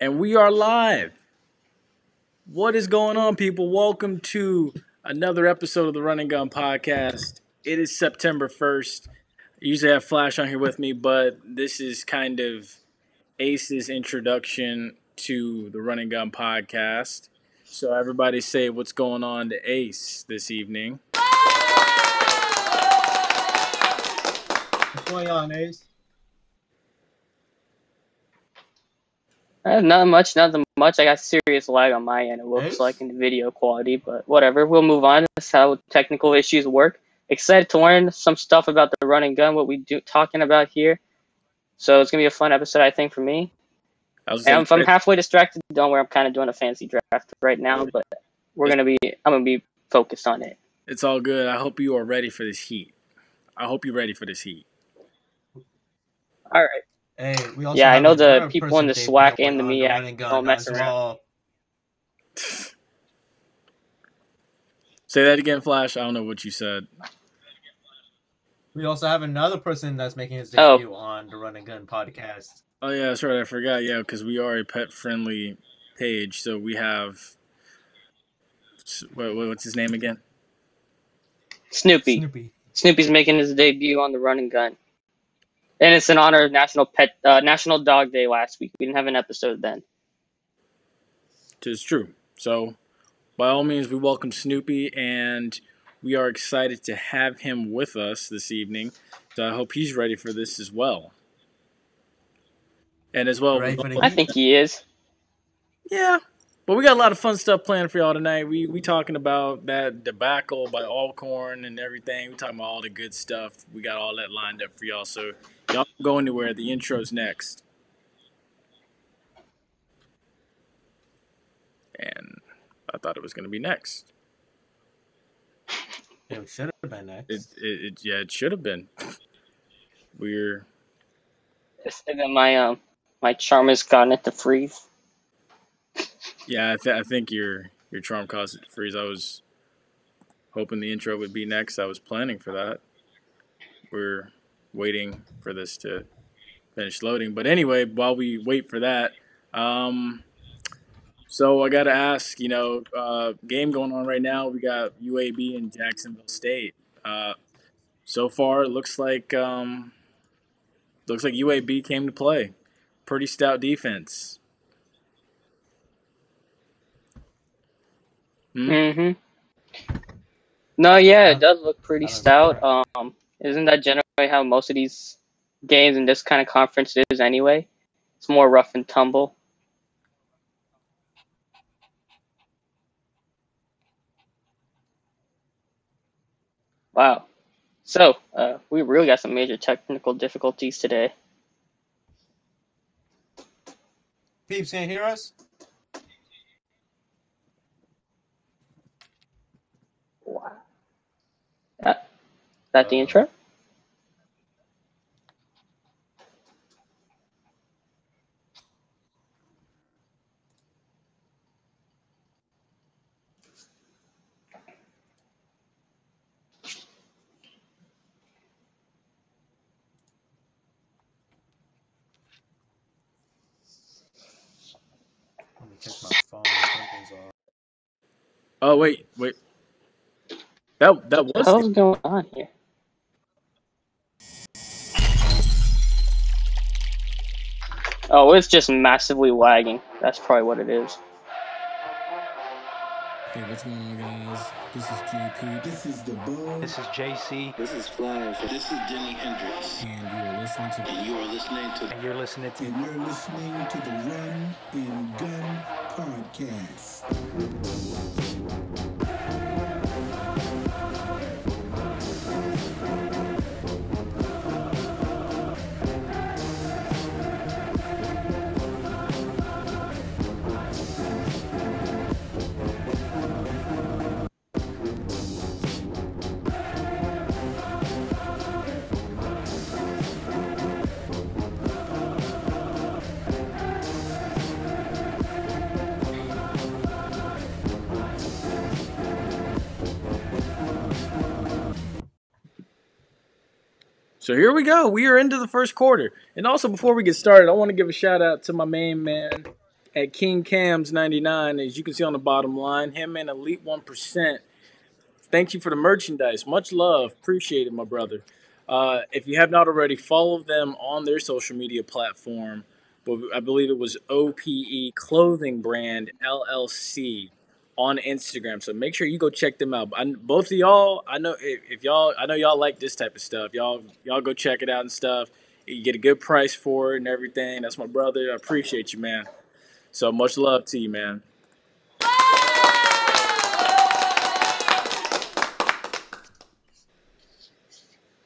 And we are live. What is going on, people? Welcome to another episode of the Run and Gun Podcast. It is September 1st. I usually have Flash on here with me, but this is kind of Ace's introduction to the Run and Gun Podcast. So, everybody say what's going on to Ace this evening. What's going on, Ace? Uh, not much, nothing much. I got serious lag on my end, it looks Nice. like in the video quality, but whatever. We'll move on. That's how technical issues work. Excited to learn some stuff about the run and gun, what we do talking about here. So it's gonna be a fun episode, I think, for me. And if I'm halfway distracted, don't worry. I'm kind of doing a fancy draft right now, but we're gonna be. I'm gonna be focused on it. it's all good. I hope you are ready for this heat. I hope you're ready for this heat. All right. Hey, we also Yeah, I know the people in the person SWAC and the on MEAC Run and Gun don't mess around. well. Say that again, Flash. I don't know what you said. We also have another person that's making his Oh. debut on the Run and Gun podcast. Oh yeah, that's right. I forgot. Yeah, because we are a pet-friendly page, so we have. What, what's his name again? Snoopy. Snoopy. Snoopy's making his debut on the Run and Gun, and it's in honor of National Pet uh, National Dog Day last week. We didn't have an episode then. Tis true. So, by all means, we welcome Snoopy, and we are excited to have him with us this evening. So I hope he's ready for this as well. And as well, Ready I think he is. Yeah. But we got a lot of fun stuff planned for y'all tonight. We we talking about that debacle by Alcorn and everything. We talking about all the good stuff. We got all that lined up for y'all. So y'all don't go anywhere. The intro's next. And I thought it was gonna be next. It should have been next. It it, it yeah, it should have been. We're And then my um my charm has gotten it to freeze. Yeah, I, th- I think your your charm caused it to freeze. I was hoping the intro would be next. I was planning for that. We're waiting for this to finish loading. But anyway, while we wait for that, um, so I got to ask, you know, uh, game going on right now. We got UAB and Jacksonville State. Uh, so far, it looks like um, looks like UAB came to play. Pretty stout defense. Hmm? Mm-hmm. No, yeah, it does look pretty stout. Um, isn't that generally how most of these games in this kind of conference is anyway? It's more rough and tumble. Wow. So, uh, we really got some major technical difficulties today. Peeps can't hear us? That, that the intro? Oh wait, wait. That that What was the hell's going on here? Oh, it's just massively lagging. That's probably what it is. Hey, what's going on, guys? This is GP. This is the bug. This is JC, This is Flash. This is Jimi Hendrix. and you are listening to And you are listening to and you're listening to and you're listening to the Run and Gun Podcast. So here we go. We are into the first quarter. And also before we get started, I want to give a shout out to my main man, at King Cams 99, as you can see on the bottom line. Him and Elite 1%. Thank you for the merchandise. Much love. Appreciate it, my brother. Uh, if you have not already, follow them on their social media platform. But I believe it was OPE Clothing Brand LLC on Instagram. So make sure you go check them out. I, both of y'all, I know if, if y'all, I know y'all like this type of stuff. Y'all, y'all go check it out and stuff. You get a good price for it and everything. That's my brother. I appreciate you, man. So much love to you, man.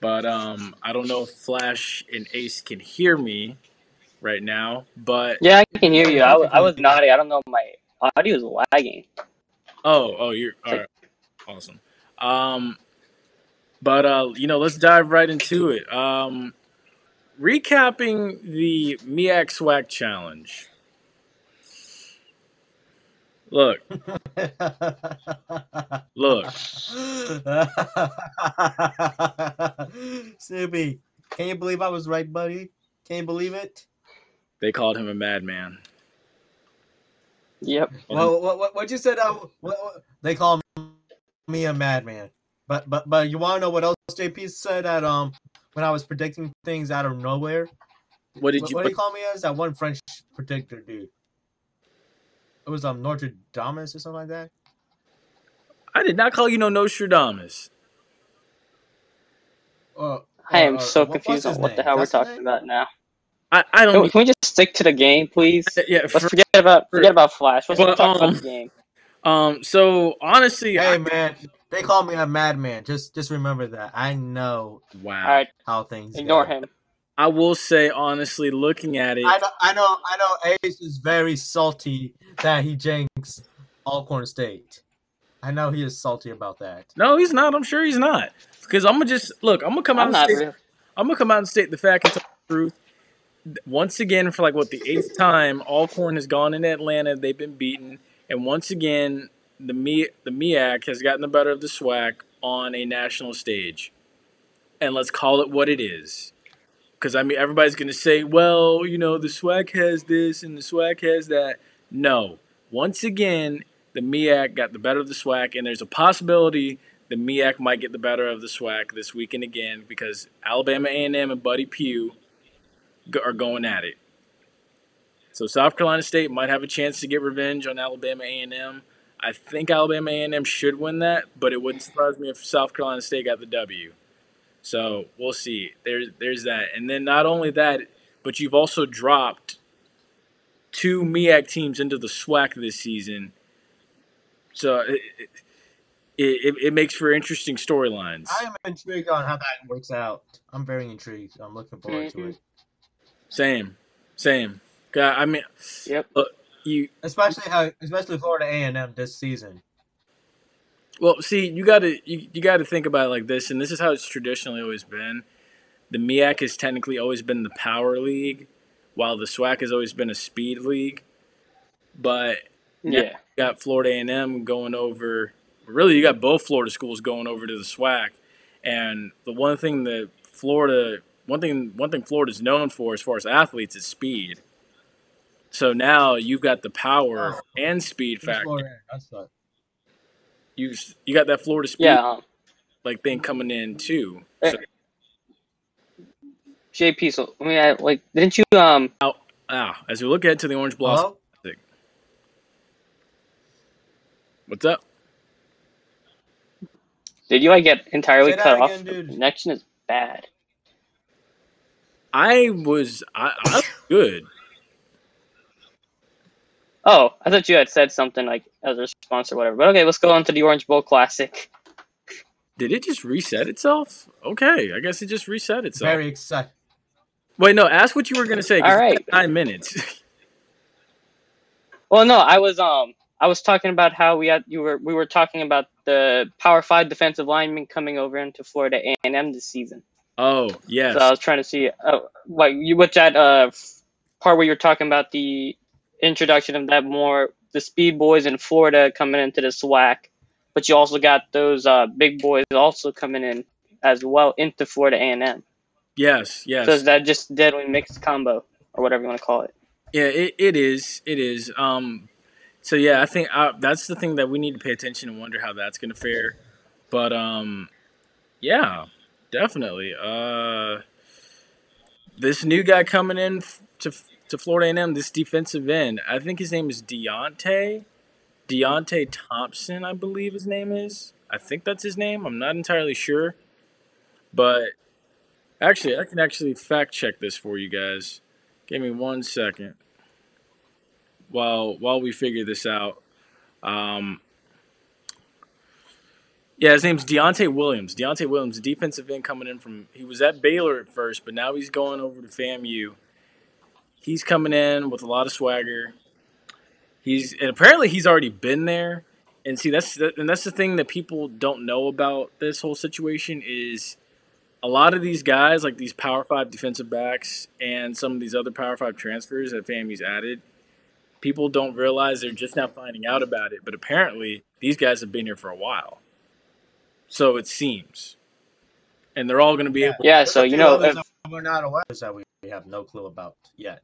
But um, I don't know if Flash and Ace can hear me right now. But Yeah, I can hear you. I, I was nodding. I don't know. My audio is lagging. Oh, oh, you're all right, awesome. Um, but uh, you know, let's dive right into it. Um, recapping the MEAC SWAC Challenge. Look, look. Snoopy, can you believe I was right, buddy? Can you believe it? They called him a madman. Yep. Well, what, what, what you said? Uh, what, what- they call me a madman. But but but you want to know what else JP said at um when I was predicting things out of nowhere? What did you? what do you call me as? That one French predictor dude. It was um Notre Dame or something like that. I did not call you no Nostradamus. Or, I am or- so confused on what the name? hell we're talking about now. I, I Can, don't. can we just stick to the game, please? Yeah, Let's for- forget about forget about Flash. Let's Well, talk um, about the game. um. So honestly, Hey I, man, they call me a madman. Just just remember that. I know wow. All right, how things ignore go. him. I will say honestly, looking at it, I know, I know, I know. Ace is very salty that he jinxed Alcorn State. I know he is salty about that. no, he's not. I'm sure he's not. Because I'm gonna just look. I'm gonna come out I'm and not state. real. I'm gonna come out and state the fact and tell the truth. Once again, for like what the eighth time, Alcorn has gone into Atlanta. They've been beaten, and once again, the Mi- the MEAC has gotten the better of the SWAC on a national stage. And let's call it what it is. Because I mean, everybody's gonna say, "Well, you know, the SWAC has this and the SWAC has that." No. Once again, the MEAC got the better of the SWAC, and there's a possibility the MEAC might get the better of the SWAC this weekend again because Alabama A&M and Buddy Pough are going at it. So South Carolina State might have a chance to get revenge on Alabama A&M. I think Alabama A&M should win that, but it wouldn't surprise me if South Carolina State got the W. So we'll see. There's there's that, and then not only that, but you've also dropped two MEAC teams into the SWAC this season. So it, it, it, it makes for interesting storylines. I am intrigued on how that works out. I'm very intrigued. I'm looking forward to Mhm. it. Same, same. God, I mean, Yep. Uh, you Especially how, especially Florida A and M this season. well see you got to you, you got to think about it like this, and this is how it's traditionally always been. The MEAC has technically always been the power league, while the SWAC has always been a speed league. But Yeah. you got Florida A&M going over. Really, you got both Florida schools going over to the SWAC, and the one thing that Florida, one thing, one thing Florida's known for as far as athletes is speed. So now you've got the power and speed factor. Florida? That's what. You you got that Florida speed Yeah. Um, like thing coming in too. Eh. So, JP. So I mean, I, like, didn't you um? ah, as we look ahead to the Orange Blossom, Hello? what's up? Did you like get entirely Say cut off? again, The dude. connection is bad. I was I, I was good. Oh, I thought you had said something like as a response or whatever. But okay, let's go on to the Orange Bowl Classic. Did it just reset itself? Okay, I guess it just reset itself. Very excited. Wait, no. Ask what you were gonna say. All right, it's Nine minutes. Well, no, I was um, I was talking about how we had you were we were talking about the Power Five defensive lineman coming over into Florida A and M this season. Oh yes. So I was trying to see uh, like you with that uh part where you're talking about the introduction of that more the speed boys in Florida coming into the SWAC, but you also got those uh big boys also coming in as well into Florida A and M. yes. Yes. So is that just deadly mixed combo or whatever you want to call it? Yeah, it, it is. It is. Um, so yeah, I think uh, that's the thing that we need to pay attention and wonder how that's going to fare. But um, yeah, definitely. Uh, this new guy coming in to to Florida A&M, this defensive end, I think his name is Deontay, Deontay Thompson, I believe his name is. I think that's his name. I'm not entirely sure, but actually, I can actually fact check this for you guys. Give me one second while while we figure this out. Um, yeah, his name's Deontay Williams. Deontay Williams, defensive end coming in from he was at Baylor at first, but now he's going over to FAMU. He's coming in with a lot of swagger. He's and apparently he's already been there. And see that's the, and that's the thing that people don't know about this whole situation is a lot of these guys like these Power 5 defensive backs and some of these other Power 5 transfers that FAMU's added people don't realize they're just now finding out about it, but apparently these guys have been here for a while. So it seems. And they're all going to be able Yeah, so you know, if, we're not aware of that we have no clue about yet.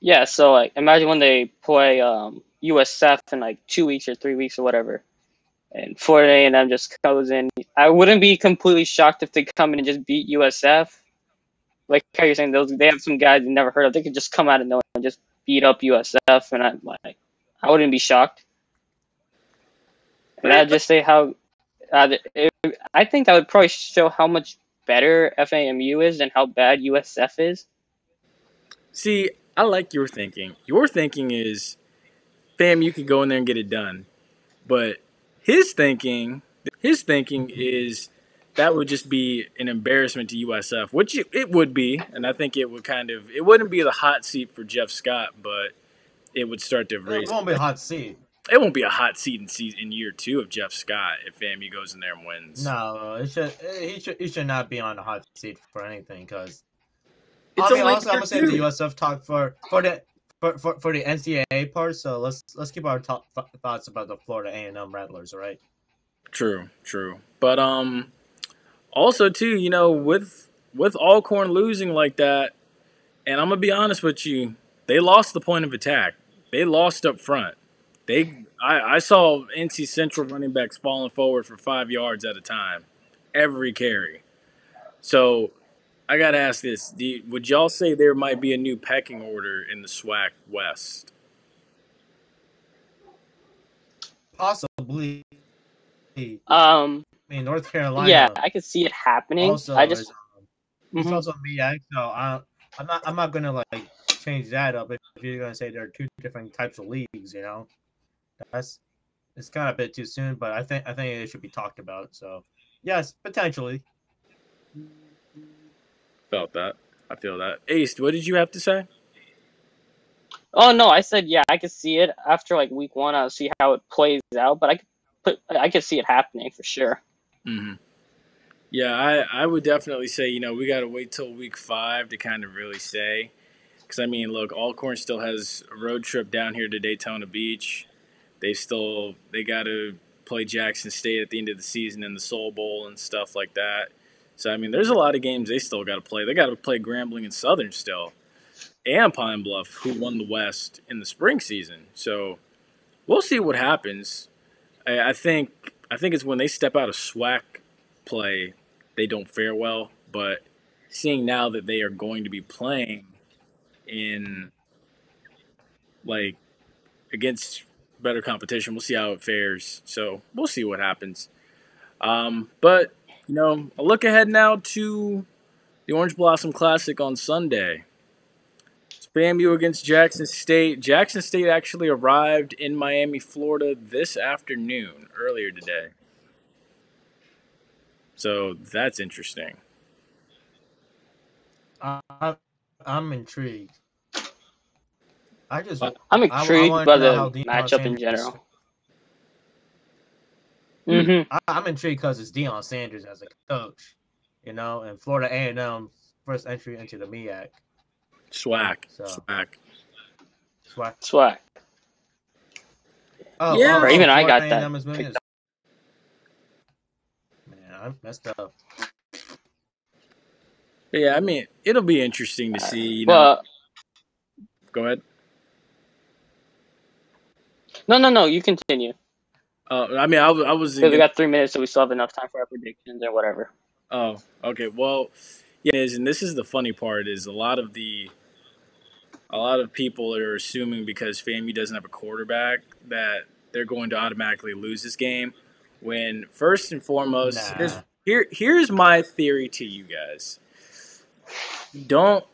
yeah, so like imagine when they play um, USF in like two weeks or three weeks or whatever, and Florida A&M just goes in. I wouldn't be completely shocked if they come in and just beat USF. Like how you're saying, those they have some guys you never heard of. They could just come out of nowhere and just beat up USF, and I'm like, I wouldn't be shocked. And I'd just say how, uh, it, I think that would probably show how much better FAMU is and how bad USF is. See, I like your thinking. Your thinking is, fam, you could go in there and get it done. But his thinking, his thinking is that would just be an embarrassment to USF, which it- it would be, and I think it would kind of it wouldn't be the hot seat for Jeff Scott, but it would start to raise. It raise. won't be a hot seat. It won't be a hot seat in season in year two of Jeff Scott if FAMU goes in there and wins. No, it should. He should. He should not be on the hot seat for anything because. It's I mean, also, I'm gonna say the USF talk for for the for, for, for the NCAA part. So let's let's keep our top th- thoughts about the Florida A and M Rattlers. right? True, true. But um also too, you know, with with Alcorn losing like that, and I'm gonna be honest with you, they lost the point of attack. They lost up front. They I, I saw NC Central running backs falling forward for five yards at a time. Every carry. So I gotta ask this: do you- Would y'all say there might be a new pecking order in the SWAC West? Possibly. Um, I mean, North Carolina. yeah, I could see it happening. Also, I just is, um, it's Mhm. also MEAC, so I, I'm not. I'm not gonna like change that up if, if you're gonna say there are two different types of leagues. You know, that's it's kind of a bit too soon, but I think I think it should be talked about. So, yes, potentially. Felt that. I feel that. Ace, what did you have to say? Oh no, I said yeah, I could see it after like week one. I'll see how it plays out, but I could put I could see it happening for sure. hmm Yeah, I, I would definitely say, you know, we got to wait till week five to kind of really say. Because, I mean, look, Alcorn still has a road trip down here to Daytona Beach. They still, they got to play Jackson State at the end of the season in the Soul Bowl and stuff like that. So, I mean, there's a lot of games they still got to play. They got to play Grambling and Southern still. And Pine Bluff, who won the West in the spring season. So, we'll see what happens. I, I think I think it's when they step out of SWAC play, they don't fare well. But seeing now that they are going to be playing in like against better competition, we'll see how it fares. So we'll see what happens. Um, but you know, a look ahead now to the Orange Blossom Classic on Sunday. It's FAMU against Jackson State. Jackson State actually arrived in Miami, Florida this afternoon, earlier today. So that's interesting. I- I'm intrigued. I just But I'm I- I intrigued by the how Deion matchup in Sanders- general. hmm I, I'm intrigued because it's Deion Sanders as a coach, you know, and Florida A&M first entry into the MEAC. SWAC. So- SWAC. SWAC. SWAC. Oh, Yeah. oh, Or even I got that A&M is moving picked his- Man, I messed up. Yeah, I mean, it'll be interesting to see. You know, But Go ahead. No, no, no. You continue. Uh, I mean, I, was- I was. Because we got three minutes, so we still have enough time for our predictions or whatever. Oh, okay. Well, yeah, and this is the funny part is a lot of the a lot of people are assuming because FAMU doesn't have a quarterback that they're going to automatically lose this game. When first and foremost, Nah. here's here here's my theory to you guys. Don't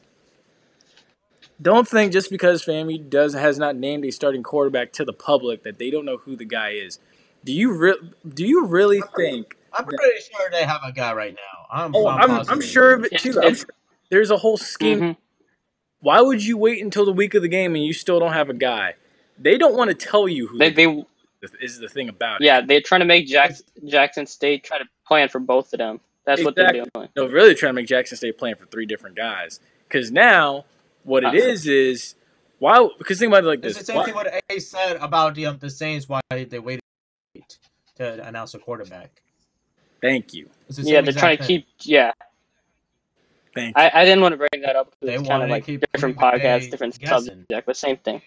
don't think just because FAMU does has not named a starting quarterback to the public that they don't know who the guy is. Do you re- do you really think I'm pretty sure they have a guy right now. I'm, Oh, I'm, I'm positive. sure of it too. I'm sure there's a whole scheme. Mhm. Why would you wait until the week of the game and you still don't have a guy? They don't want to tell you who They, the, they, is the thing about it. yeah, they're trying to make Jack, Jackson State try to plan for both of them. That's what they're Exactly. doing. No, really trying to make Jackson State plan for three different guys. Because now, what it Uh, is is why? Because think about it like It's this. the same Why- thing what A said about the um, the Saints why they waited to announce a quarterback. thank you, the Yeah, same they're trying to keep. Yeah, thank you. I, I didn't want to bring that up because They it's kind of to like keep different everybody podcasts, different guessing. subject, but same thing.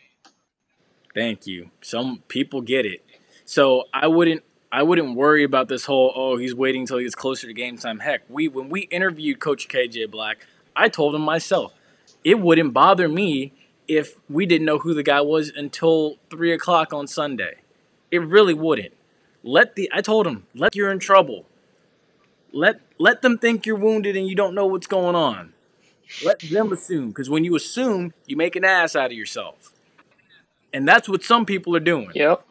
Thank you. Some people get it. So I wouldn't I wouldn't worry about this whole oh he's waiting until he gets closer to game time. Heck, we when we interviewed Coach KJ Black, I told him myself it wouldn't bother me if we didn't know who the guy was until three o'clock on Sunday. It really wouldn't. Let the I told him let you're in trouble. Let let them think you're wounded and you don't know what's going on. Let them assume because when you assume, you make an ass out of yourself. And that's what some people are doing. Yep.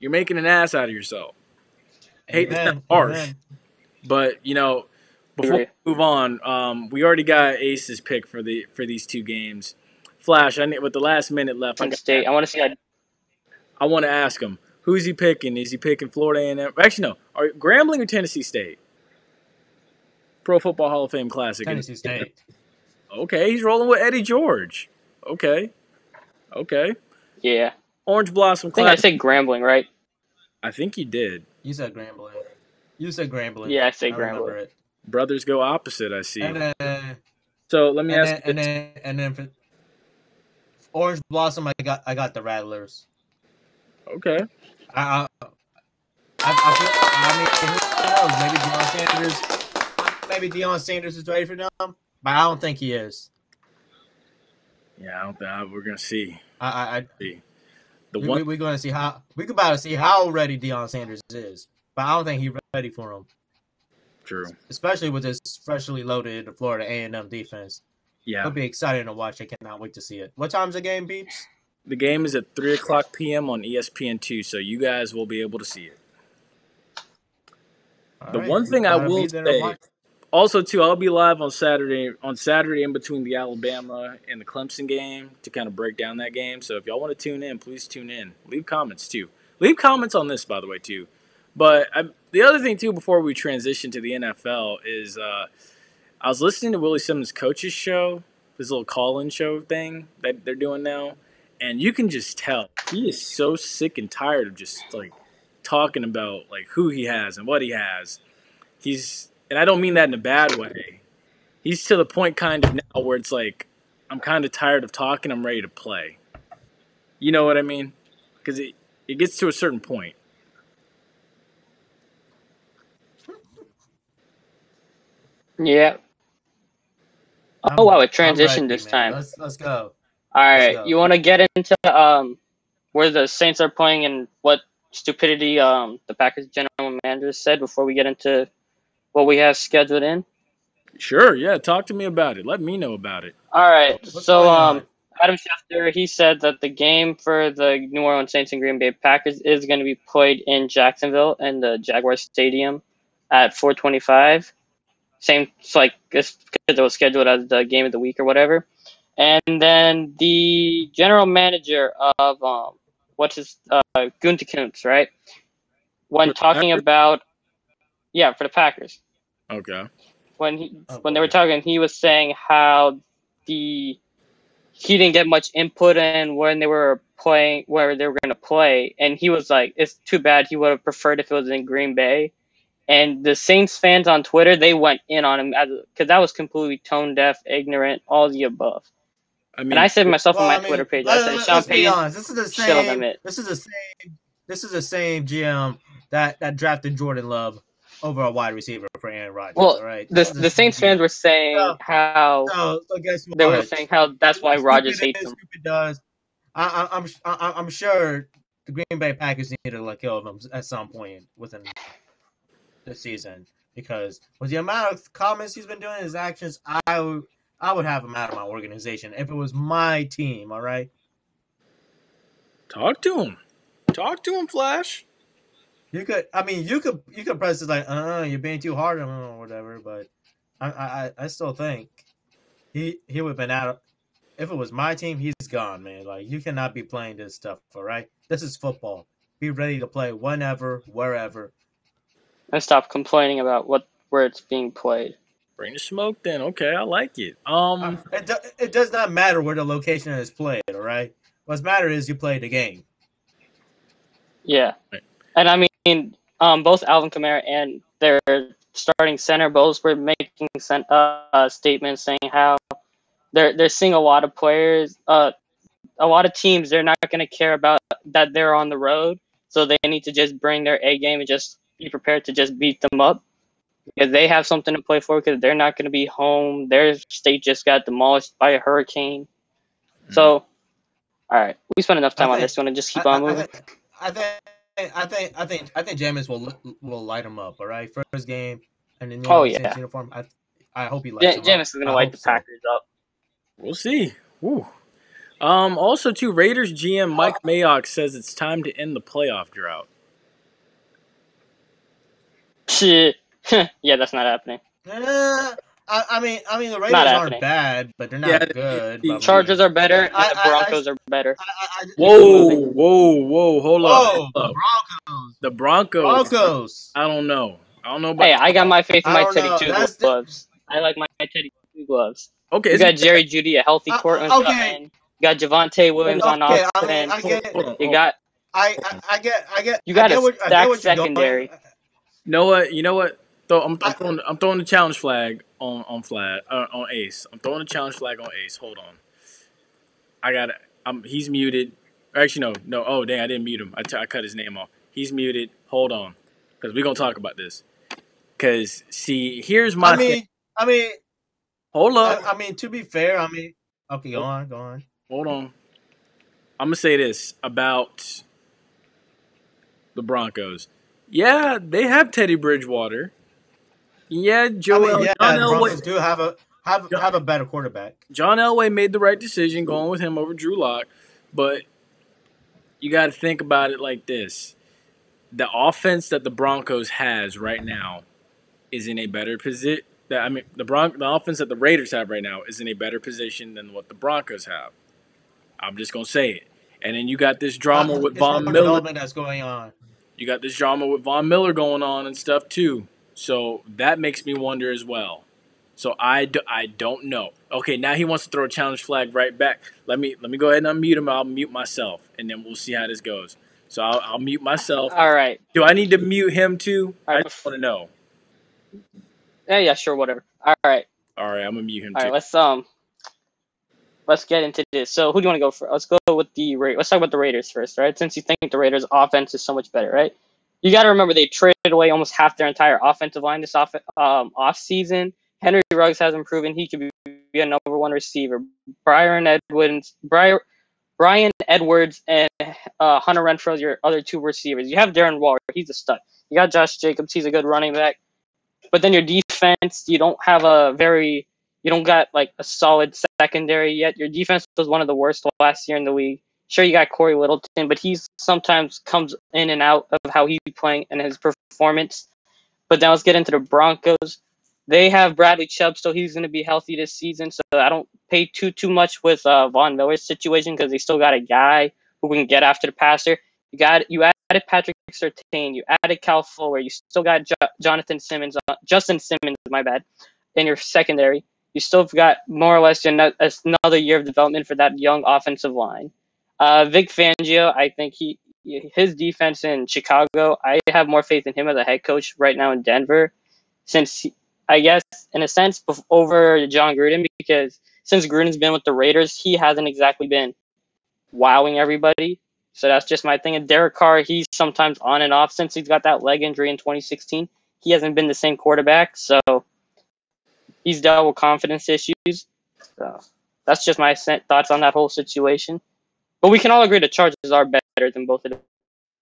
You're making an ass out of yourself. Hey, it's Amen, not harsh, amen. but you know, before we move on, um, we already got Ace's pick for the for these two games. Flash, I need with the last minute left. I, Penn got- State. I want to see. How, I want to ask him who's he picking? Is he picking Florida A&M? Actually, no. Are Grambling or Tennessee State? Pro Football Hall of Fame Classic. Tennessee State. Okay, he's rolling with Eddie George. Okay, okay. yeah. Orange Blossom I think I said Grambling, right? I think he did. You said Grambling. You said Grambling. Yeah, I said remember Grambling. it. Brothers go opposite. I see. And then, So let me and ask. then, and then, and then for Orange Blossom, I got I got the Rattlers. Okay. I, I, I, I, mean, who knows? Maybe Deion Sanders, maybe Deion Sanders is ready for them, but I don't think he is. Yeah, I don't think I, we're gonna see. I, I, I see. The we, one, we, are going to see how we could about to see how ready Deion Sanders is, but I don't think he's ready for him, true. especially with this freshly loaded Florida A and M defense. Yeah, It'll be exciting to watch. I cannot wait to see it. What time's the game, Beeps? the game is at three o'clock p.m. on ESPN two, so you guys will be able to see it. All The right, one thing I will be there to say- Also, too, I'll be live on Saturday on Saturday in between the Alabama and the Clemson game to kind of break down that game. So if y'all want to tune in, please tune in. Leave comments too. Leave comments on this, by the way, too. But i the other thing too, before we transition to the NFL, is uh, I was listening to Willie Simmons' coach's show, this little call-in show thing that they're doing now, and you can just tell he is so sick and tired of just like talking about like who he has and what he has. He's and I don't mean that in a bad way. He's to the point kind of now where it's like I'm kind of tired of talking. I'm ready to play. You know what I mean? Because it it gets to a certain point. Yeah. I'm- Oh wow, I'm it transitioned ready, this man. time. Let's let's go. All right, go. you want to get into um where the Saints are playing and what stupidity um the Packers general manager said before we get into what we have scheduled in? Sure, yeah. Talk to me about it. Let me know about it. All right, What's so um? Adam Schefter he said that the game for the New Orleans Saints and Green Bay Packers is going to be played in Jacksonville in the Jaguar Stadium at 4:25. Same, it's like it's because it was scheduled as the game of the week or whatever. And then the general manager of um, what's his uh, Gutekunst, right? When talking Packers? about yeah for the Packers Okay. when he Oh, when they were talking, he was saying how the he didn't get much input in when they were playing where they were going to play, and he was like, "It's too bad. He would have preferred if it was in Green Bay." And the Saints fans on Twitter they went in on him because that was completely tone deaf, ignorant, all the above. I mean, And I said myself Well, on my I mean, Twitter page, let- I said let- Sean let's be honest. This is the shit on them same. This is the same. This is the same GM that that drafted Jordan Love over a wide receiver for Aaron Rodgers. Well, all right. The This the Saints same fans were saying No. how So, so guess what? they were saying how that's why Stupid Rodgers hates him. Stupid does. I, I, I'm I, I'm sure the Green Bay Packers need to let go of him at some point within the season because with the amount of comments he's been doing, his actions, I would I would have him out of my organization if it was my team. All right. talk to him. Talk to him, Flash. You could, I mean, you could, you could press it like, uh, you're being too hard on him or whatever. But I, I, I still think he, he would have been out. If it was my team, he's gone, man. Like you cannot be playing this stuff, all right? This is football. Be ready to play whenever, wherever. And stop complaining about what where it's being played. Bring the smoke then. Okay, I like it. Um, it, do, it does not matter where the location is played, all right? What matters is you play the game. Yeah. Right. And I mean, um, both Alvin Kamara and their starting center both were making sen- uh, uh, statements saying how they're they're seeing a lot of players, uh, a lot of teams. They're not going to care about that they're on the road, so they need to just bring their A game and just be prepared to just beat them up because they have something to play for. Because they're not going to be home. Their state just got demolished by a hurricane. So, all right, we spent enough time I on think- this. one to just keep I, on moving? I think, I think, I think, I think Jameis will will light him up. All right, first game, and in the Oh, New Orleans yeah. uniform. I, I hope he lights Ja- him up. Jameis is going to light the so. Packers up. we'll see. Woo. Um, also, too, Raiders GM Mike Mayock says it's time to end the playoff drought. Shit. yeah, that's not happening. Eh, I, I mean, I mean, the Raiders Not aren't happening. bad, but they're not Yeah, good. the but- Chargers are better, and I- the I- I- Broncos are better. I, I, I, Whoa, whoa, whoa! Hold up. Whoa, hold up. Broncos, The Broncos. Broncos. I don't know. I don't know about. Hey, I got my faith in my Teddy know. Two That's the- gloves. I like my, my Teddy Two gloves. okay, You got it- Jerry Jeudy, a healthy Uh, Courtland okay. Sutton. You got Javonte Williams on Okay, I offense. mean, I get it. You got I, I, I get, I get. You got I get a what, I stacked get what you're going- secondary. You know what? You know what? Though I'm, I'm throwing I'm throwing the challenge flag on on flag uh, on Ace. I'm throwing the challenge flag on Ace. Hold on. I got. I'm he's muted. Actually, no, no. Oh, dang! I didn't mute him. I, t- I cut his name off. He's muted. Hold on, because we're gonna talk about this. Cause see, here's my I thing. mean, I mean, Hold up. I, I mean, to be fair, I mean, okay, go on, go on. Hold on. I'm gonna say this about the Broncos. Yeah, they have Teddy Bridgewater. Yeah, I mean, yeah, John the Elway. Do have a have have a better quarterback. John Elway made the right decision going with him over Drew Lock, but you got to think about it like this: the offense that the Broncos has right now is in a better position. That I mean, the Bron- the offense that the Raiders have right now is in a better position than what the Broncos have. I'm just gonna say it. And then you got this drama Uh, with Von Miller. development that's going on. You got this drama with Von Miller going on and stuff too. So that makes me wonder as well. So I, do, I don't know. Okay, now he wants to throw a challenge flag right back. Let me let me go ahead and unmute him. I'll mute myself, and then we'll see how this goes. So I'll, I'll mute myself. All right. Do I need to mute him too? All I just want to know. Yeah, yeah, sure, whatever. All right. All right, I'm gonna mute him All right, let's um, let's get into this. So, who do you want to go for? Let's go with the Ra- let's talk about the Raiders first, right? Since you think the Raiders' offense is so much better, right? You got to remember they traded away almost half their entire offensive line this off um off season. Henry Ruggs hasn't proven he could be a number one receiver. Bryan Edwards, Bryan, Edwards, and uh, Hunter Renfrow are your other two receivers. You have Darren Waller, he's a stud. You got Josh Jacobs, he's a good running back. But then your defense, you don't have a very you don't got like a solid secondary yet. Your defense was one of the worst last year in the league. Sure, you got Cory Littleton, but he sometimes comes in and out of how he's playing and his performance. But now let's get into the Broncos. They have Bradley Chubb, so he's going to be healthy this season. So I don't pay too too much with uh, Von Miller's situation because they still got a guy who can get after the passer. You got you added Patrick Surtain, you added Cal Fuller, you still got jo- Jonathan Simmons, uh, Justin Simmons, my bad, in your secondary. You still have got more or less another year of development for that young offensive line. Uh, Vic Fangio, I think he his defense in Chicago, I have more faith in him as a head coach right now in Denver, since he, I guess in a sense over Jon Gruden because since Gruden's been with the Raiders, he hasn't exactly been wowing everybody. So that's just my thing. And Derek Carr, he's sometimes on and off since he's got that leg injury in 2016. He hasn't been the same quarterback, so he's dealt with confidence issues. So that's just my thoughts on that whole situation. But we can all agree the Chargers are better than both of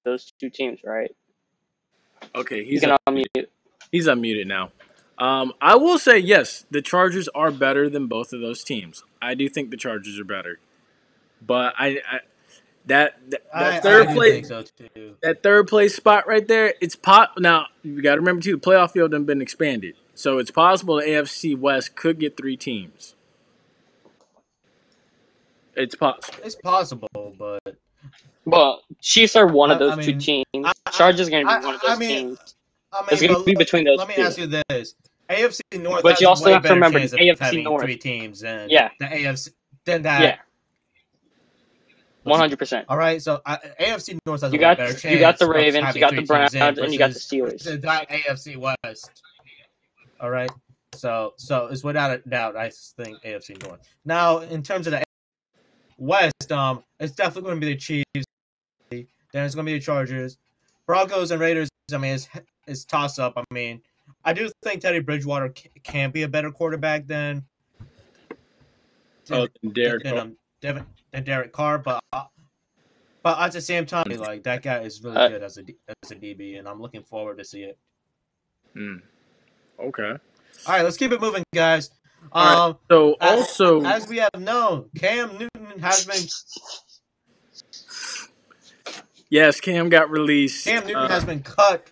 those two teams, right? Okay, You he's can un- unmute. he's unmuted now. Um, I will say yes, the Chargers are better than both of those teams. I do think the Chargers are better, but I, I that that, that I, third I place so that third place spot right there, it's pot. Now you got to remember too, the playoff field has been expanded, so it's possible the AFC West could get three teams. It's possible. It's possible, but Well, Chiefs are one of those I two teams. I- I- Chargers are going to I- be one of I those mean, teams. I mean, It's gonna be let- between those Let me two. ask you this: AFC North, But has you also way have to better remember the of AFC having North. three teams than Yeah. the AFC than that. Yeah, one hundred percent. All right, so uh, AFC North has You a got better chance. you got the Ravens, you got the Browns, and you got the Steelers. the that AFC West. All right, so so it's without a doubt. I think AFC North. Now, in terms of the West, um, it's definitely going to be the Chiefs. Then it's going to be the Chargers, Broncos, and Raiders. I mean, it's it's toss up. I mean, I do think Teddy Bridgewater ca- can be a better quarterback than Oh, and Derek. than, um, Devin, than Derek Carr, but uh, but at the same time, like that guy is really good as a as a DB, and I'm looking forward to see it. Hmm. Okay. All right, let's keep it moving, guys. All right. Um, So also, as we have known, Cam Newton has been yes, Cam got released. Cam Newton uh, has been cut.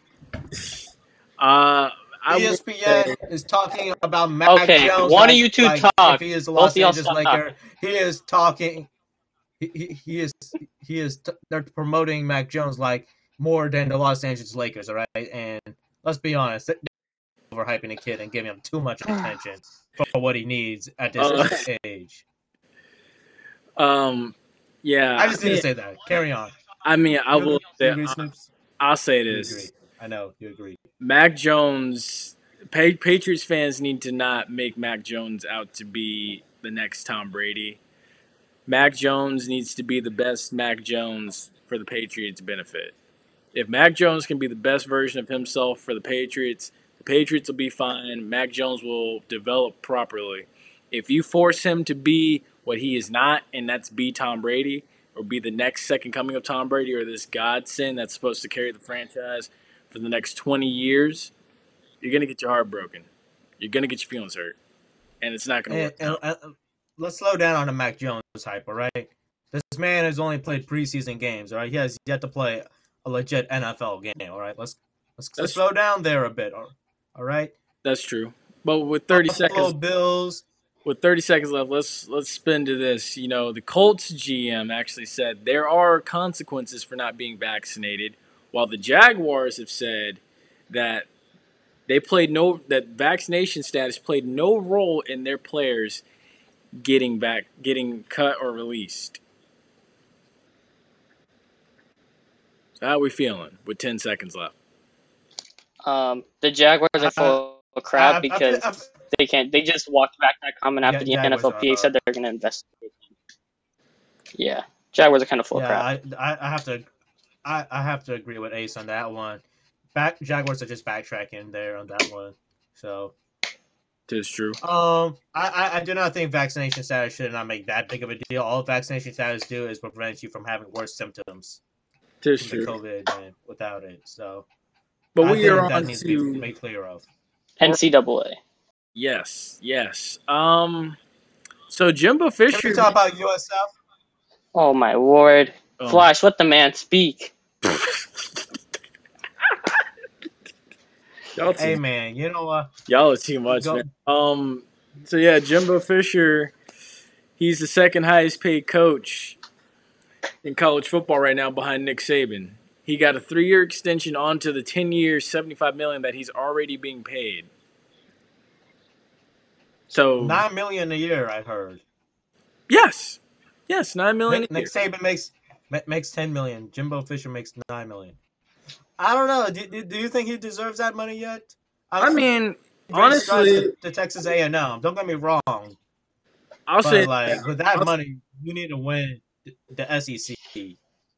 Uh, I would ESPN say- is talking about Mac Okay, Jones. one of like- you two like talk. If he is a Los Angeles stop. Laker, he is talking. He, he, he is he is t- they're promoting Mac Jones like more than the Los Angeles Lakers. All right, and let's be honest, they're overhyping a kid and giving him too much attention for what he needs at this Uh, age. um, yeah. I just need mean, to say that. Carry on. I mean, I will. Say, you agree, Snoops? I'll say this. I know you agree. Mac Jones, Pa- Patriots fans need to not make Mac Jones out to be the next Tom Brady. Mac Jones needs to be the best Mac Jones for the Patriots' benefit. If Mac Jones can be the best version of himself for the Patriots, the Patriots will be fine. Mac Jones will develop properly. If you force him to be what he is not, and that's be Tom Brady, or be the next second coming of Tom Brady, or this godsend that's supposed to carry the franchise for the next 20 years, you're going to get your heart broken. You're going to get your feelings hurt. And it's not going to And, work. and, uh, let's slow down on the Mac Jones hype, all right? This man has only played preseason games, all right? He has yet to play a legit NFL game, all right? Let's let's, That's- slow down there a bit, all all right? That's true. But with 30 Buffalo seconds Bills. with 30 seconds left, let's let's spin to this. You know, the Colts GM actually said there are consequences for not being vaccinated, while the Jaguars have said that they played no that vaccination status played no role in their players getting back getting cut or released. So how are we feeling with 10 seconds left? Um, the Jaguars are full of crap I- I- because I- I- they can't. They just walked back that comment after Ja- the Jaguars NFLPA are- said they're going to investigate. Yeah, Jaguars are kind of full of yeah, crap. I, I I have to I, I have to agree with Ace on that one. Back Jaguars are just backtracking there on that one. So it is true. Um, I, I, I do not think vaccination status should not make that big of a deal. All vaccination status do is prevent you from having worse symptoms Tis from the true. COVID than without it. So, But I we are on needs to be to made clear of. NCAA. yes, yes. Um, so Jimbo Can Fisher. we talk about USF? Oh my lord, Um, Flash, let the man speak. y'all, Hey too, man, you know what? y'all are too much, Go- man. Um, so yeah, Jimbo Fisher. He's the second highest paid coach in college football right now, behind Nick Saban. He got a three-year extension onto the ten-year, seventy-five million that he's already being paid. So Nine million a year, I heard. yes, yes, nine million. Nick. Nick Saban makes makes ten million. Jimbo Fisher makes nine million. I don't know. Do, do, do you think he deserves that money yet? I mean, Honestly, the Texas A and M. Don't get me wrong. I'll but say like with that money, you need to win the SEC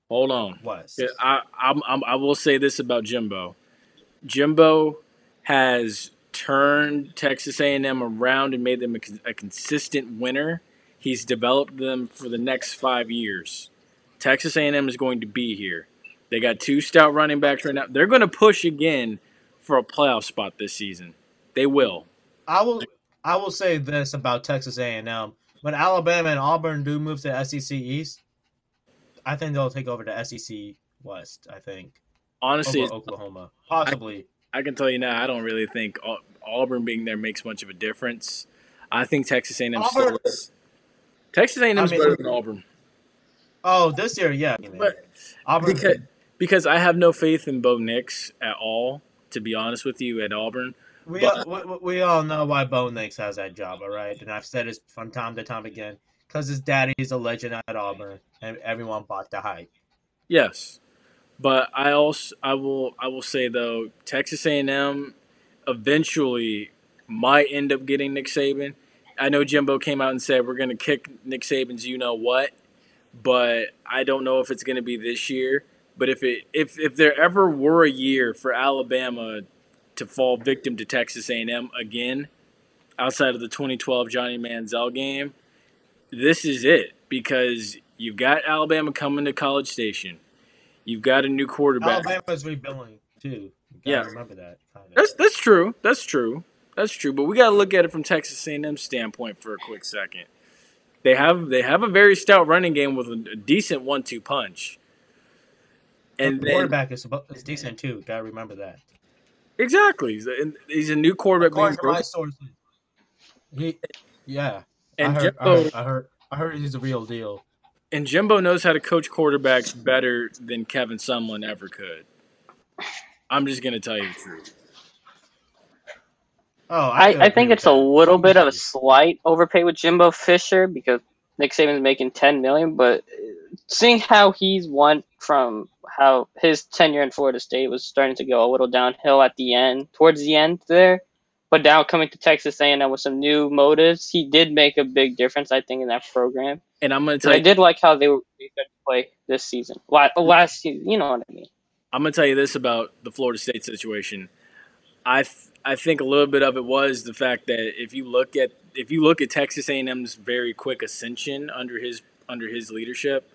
hold on. Yeah, I I'm, I'm, I will say this about Jimbo. Jimbo has turned Texas A&M around and made them a, a consistent winner. He's developed them for the next five years. Texas A&M is going to be here. They got two stout running backs right now. They're going to push again for a playoff spot this season. They will. I will I will say this about Texas A&M. When Alabama and Auburn do move to SEC East, I think they'll take over the SEC West. I think Honestly, over Oklahoma, possibly. I can tell you now, I don't really think Auburn being there makes much of a difference. I think Texas A&M still Auburn- is. Texas A&M is I mean- better than Auburn. Oh, this year, yeah. But Auburn. because because I have no faith in Bo Nix at all. To be honest with you, at Auburn, we, but- all, we, we all know why Bo Nix has that job, all right? And I've said this from time to time again. Because his daddy's a legend at Auburn, and everyone bought the hype. yes, but I also I will I will say though Texas A&M eventually might end up getting Nick Saban. I know Jimbo came out and said we're going to kick Nick Saban's you know what, but I don't know if it's going to be this year. But if it if if there ever were a year for Alabama to fall victim to Texas A&M again, outside of the 2012 Johnny Manziel game, this is it because you've got Alabama coming to College Station. You've got a new quarterback. Alabama's rebuilding, too. Yeah. remember that. Kind of. That's that's true. That's true. That's true. But we got to look at it from Texas A&M standpoint for a quick second. They have they have a very stout running game with a, decent one-two punch. And the then, quarterback is, suppo- is decent, too. Gotta remember that. exactly, he's a, he's a new quarterback. According to my sources, he, yeah. And I, heard, I, Jimbo heard, I heard, I heard he's a real deal. and Jimbo knows how to coach quarterbacks better than Kevin Sumlin ever could. I'm just gonna tell you the truth. Oh, I, could I think with it's a little bit of a slight overpay with Jimbo Fisher because Nick Saban's making ten million, but uh, seeing how he's won from how his tenure in Florida State was starting to go a little downhill at the end, towards the end there, but now coming to Texas A&M with some new motives, he did make a big difference, I think, in that program. And I'm gonna But tell I did like how they were they could play this season, La- last season. You know what I mean? I'm gonna tell you this about the Florida State situation. I th- I think a little bit of it was the fact that if you look at if you look at Texas A&M's very quick ascension under his under his leadership,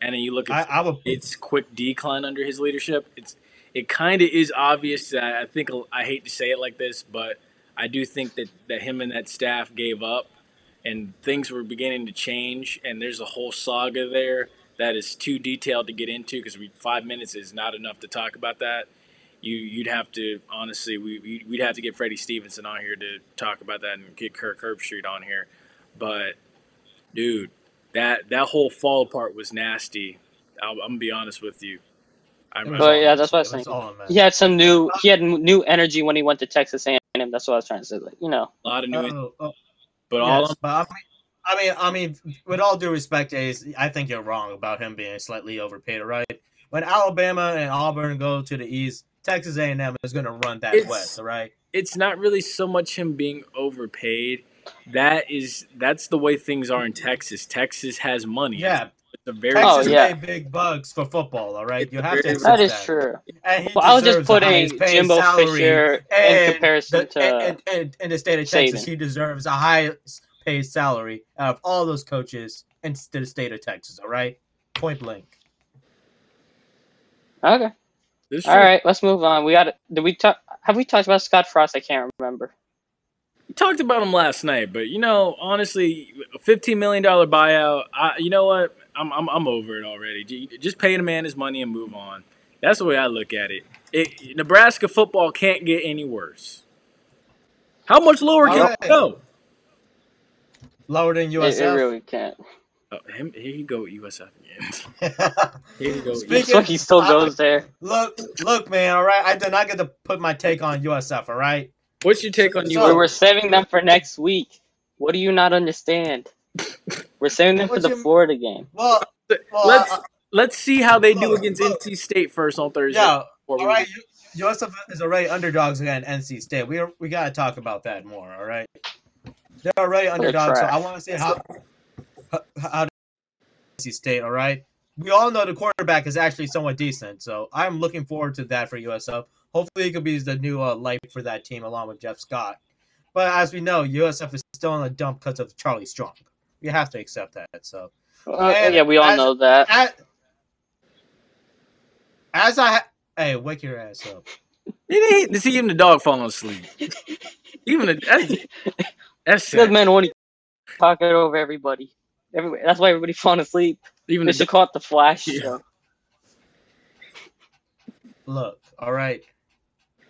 and then you look I, at I would. its quick decline under his leadership, it's it kind of is obvious that I think I hate to say it like this, but I do think that that him and that staff gave up, and things were beginning to change, and there's a whole saga there that is too detailed to get into because we five minutes is not enough to talk about that. You you'd have to honestly we we- we'd have to get Freddie Stevenson on here to talk about that and get Kirk Herbstreit on here, but dude, that that whole fall apart was nasty. I'll, I'm gonna be honest with you. I, it was But all yeah, a that's what I was mess. Was saying. all. He had some new he had new energy when he went to Texas A&M. That's what I was trying to say. Like, you know, a lot of new, Oh, oh, oh, but all yes, I'm, but I mean, I mean, I mean, with all due respect, Ace, I think you're wrong about him being slightly overpaid. Right? When Alabama and Auburn go to the East, Texas A&M is going to run that It's- West. All right? it's not really so much him being overpaid. That is that's the way things are in Texas. Texas has money. Yeah, it's a very Oh, Texas yeah. pay big bucks for football. All right, you have to very- accept that is true. And he Well, I was just deserves the putting Jimbo Fisher in comparison the- to and, and, and in the state of Texas, Saban. he deserves a highest paid salary out of all those coaches in the state of Texas. All right, point blank. Okay. This is All true. right, let's move on. We got. Did we talk? Have we talked about Scott Frost? I can't remember. We talked about him last night, but you know, honestly, a fifteen million dollar buyout. I, you know what? I'm, I'm I'm over it already. Just pay the man his money and move on. That's the way I look at it. it Nebraska football can't get any worse. How much lower can All it go? Lower than It, it USF. really can't. Oh, him, here you go, USF again. Here you go. Speaking- So he still I- goes there. look, look, man. All right, I did not get to put my take on USF. All right, What's your take on So- We USF? were saving them for next week. What do you not understand? We're saving them for the you- Florida game. well, well, Let's uh, let's see how they do against look. NC State first on Thursday. yeah. before All right, U- USF is already underdogs against NC State. We are, we got to talk about that more. All right, they're already underdogs. So. I want to see how how, how NC State. All right, we all know the quarterback is actually somewhat decent, so I'm looking forward to that for USF. Hopefully, he could be the new uh, life for that team along with Jeff Scott. But as we know, USF is still in a dump because of Charlie Strong. We have to accept that. So Uh, And yeah, we all as- know that. as, as I ha- hey, wake your ass up. It ain't. See even the dog falling asleep. Even the that's, that's Good sad. man, when he talking over everybody. Everybody. That's why everybody falling asleep. Even They the should call it the Flash Yeah. show. Look, all right.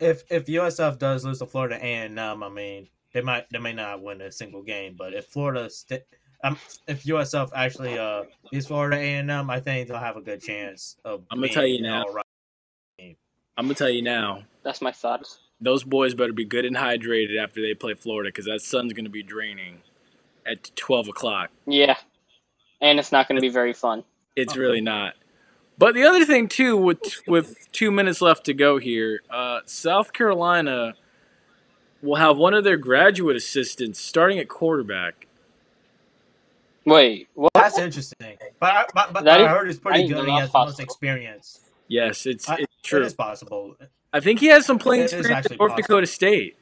If if USF does lose to Florida A and M, I mean, they might they may not win a single game. But if Florida, st- um, if USF actually uh beats Florida A and M, I think they'll have a good chance of. I'm gonna being tell you now. all right. I'm gonna tell you now. That's my thoughts. Those boys better be good and hydrated after they play Florida, because that sun's gonna be draining at 12 o'clock. Yeah. And it's not going to be very fun. It's really not. But the other thing too, with with two minutes left to go here, uh, South Carolina will have one of their graduate assistants starting at quarterback. Wait, what? That's interesting. But I, but, but That I heard it's I pretty good. He that has the most experience. Yes, it's I- it's It true. is possible. I think he has some playing It is experience at North possible. Dakota State.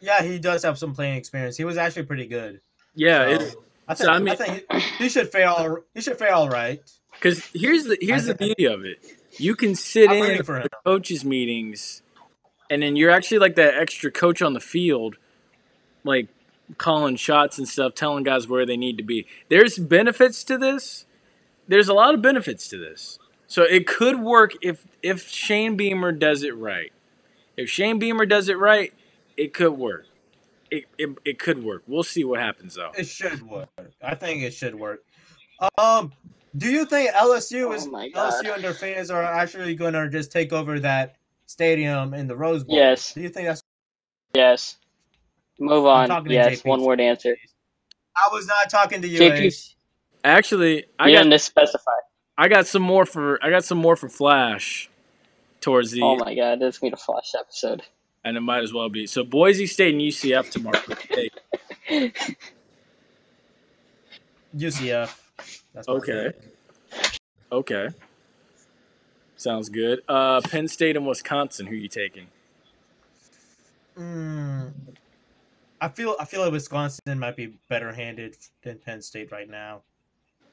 Yeah, he does have some playing experience. He was actually pretty good. Yeah, So, it, I so, I mean- I think he, he should fare all. He should fare all right. because here's the here's the beauty of it. You can sit I'm in rooting for him. coaches meetings, and then you're actually like that extra coach on the field, like calling shots and stuff, telling guys where they need to be. There's benefits to this. There's a lot of benefits to this. So it could work if if Shane Beamer does it right. If Shane Beamer does it right, it could work. It, it, it could work. We'll see what happens though. It should work. I think it should work. Um, do you think LSU is Oh. LSU and their fans are actually going to just take over that stadium in the Rose Bowl? Yes. Do you think that's? Yes. Move on. Yes, one word answer. I was not talking to you. JP, Actually, I you got didn't specify. I got some more for I got some more for Flash towards the Oh my god, this is gonna be a flash episode. and it might as well be. So Boise State and UCF tomorrow. UCF. That's Okay. okay. Sounds good. Uh Penn State and Wisconsin, who you taking? Mm, I feel I feel like Wisconsin might be better handed than Penn State right now,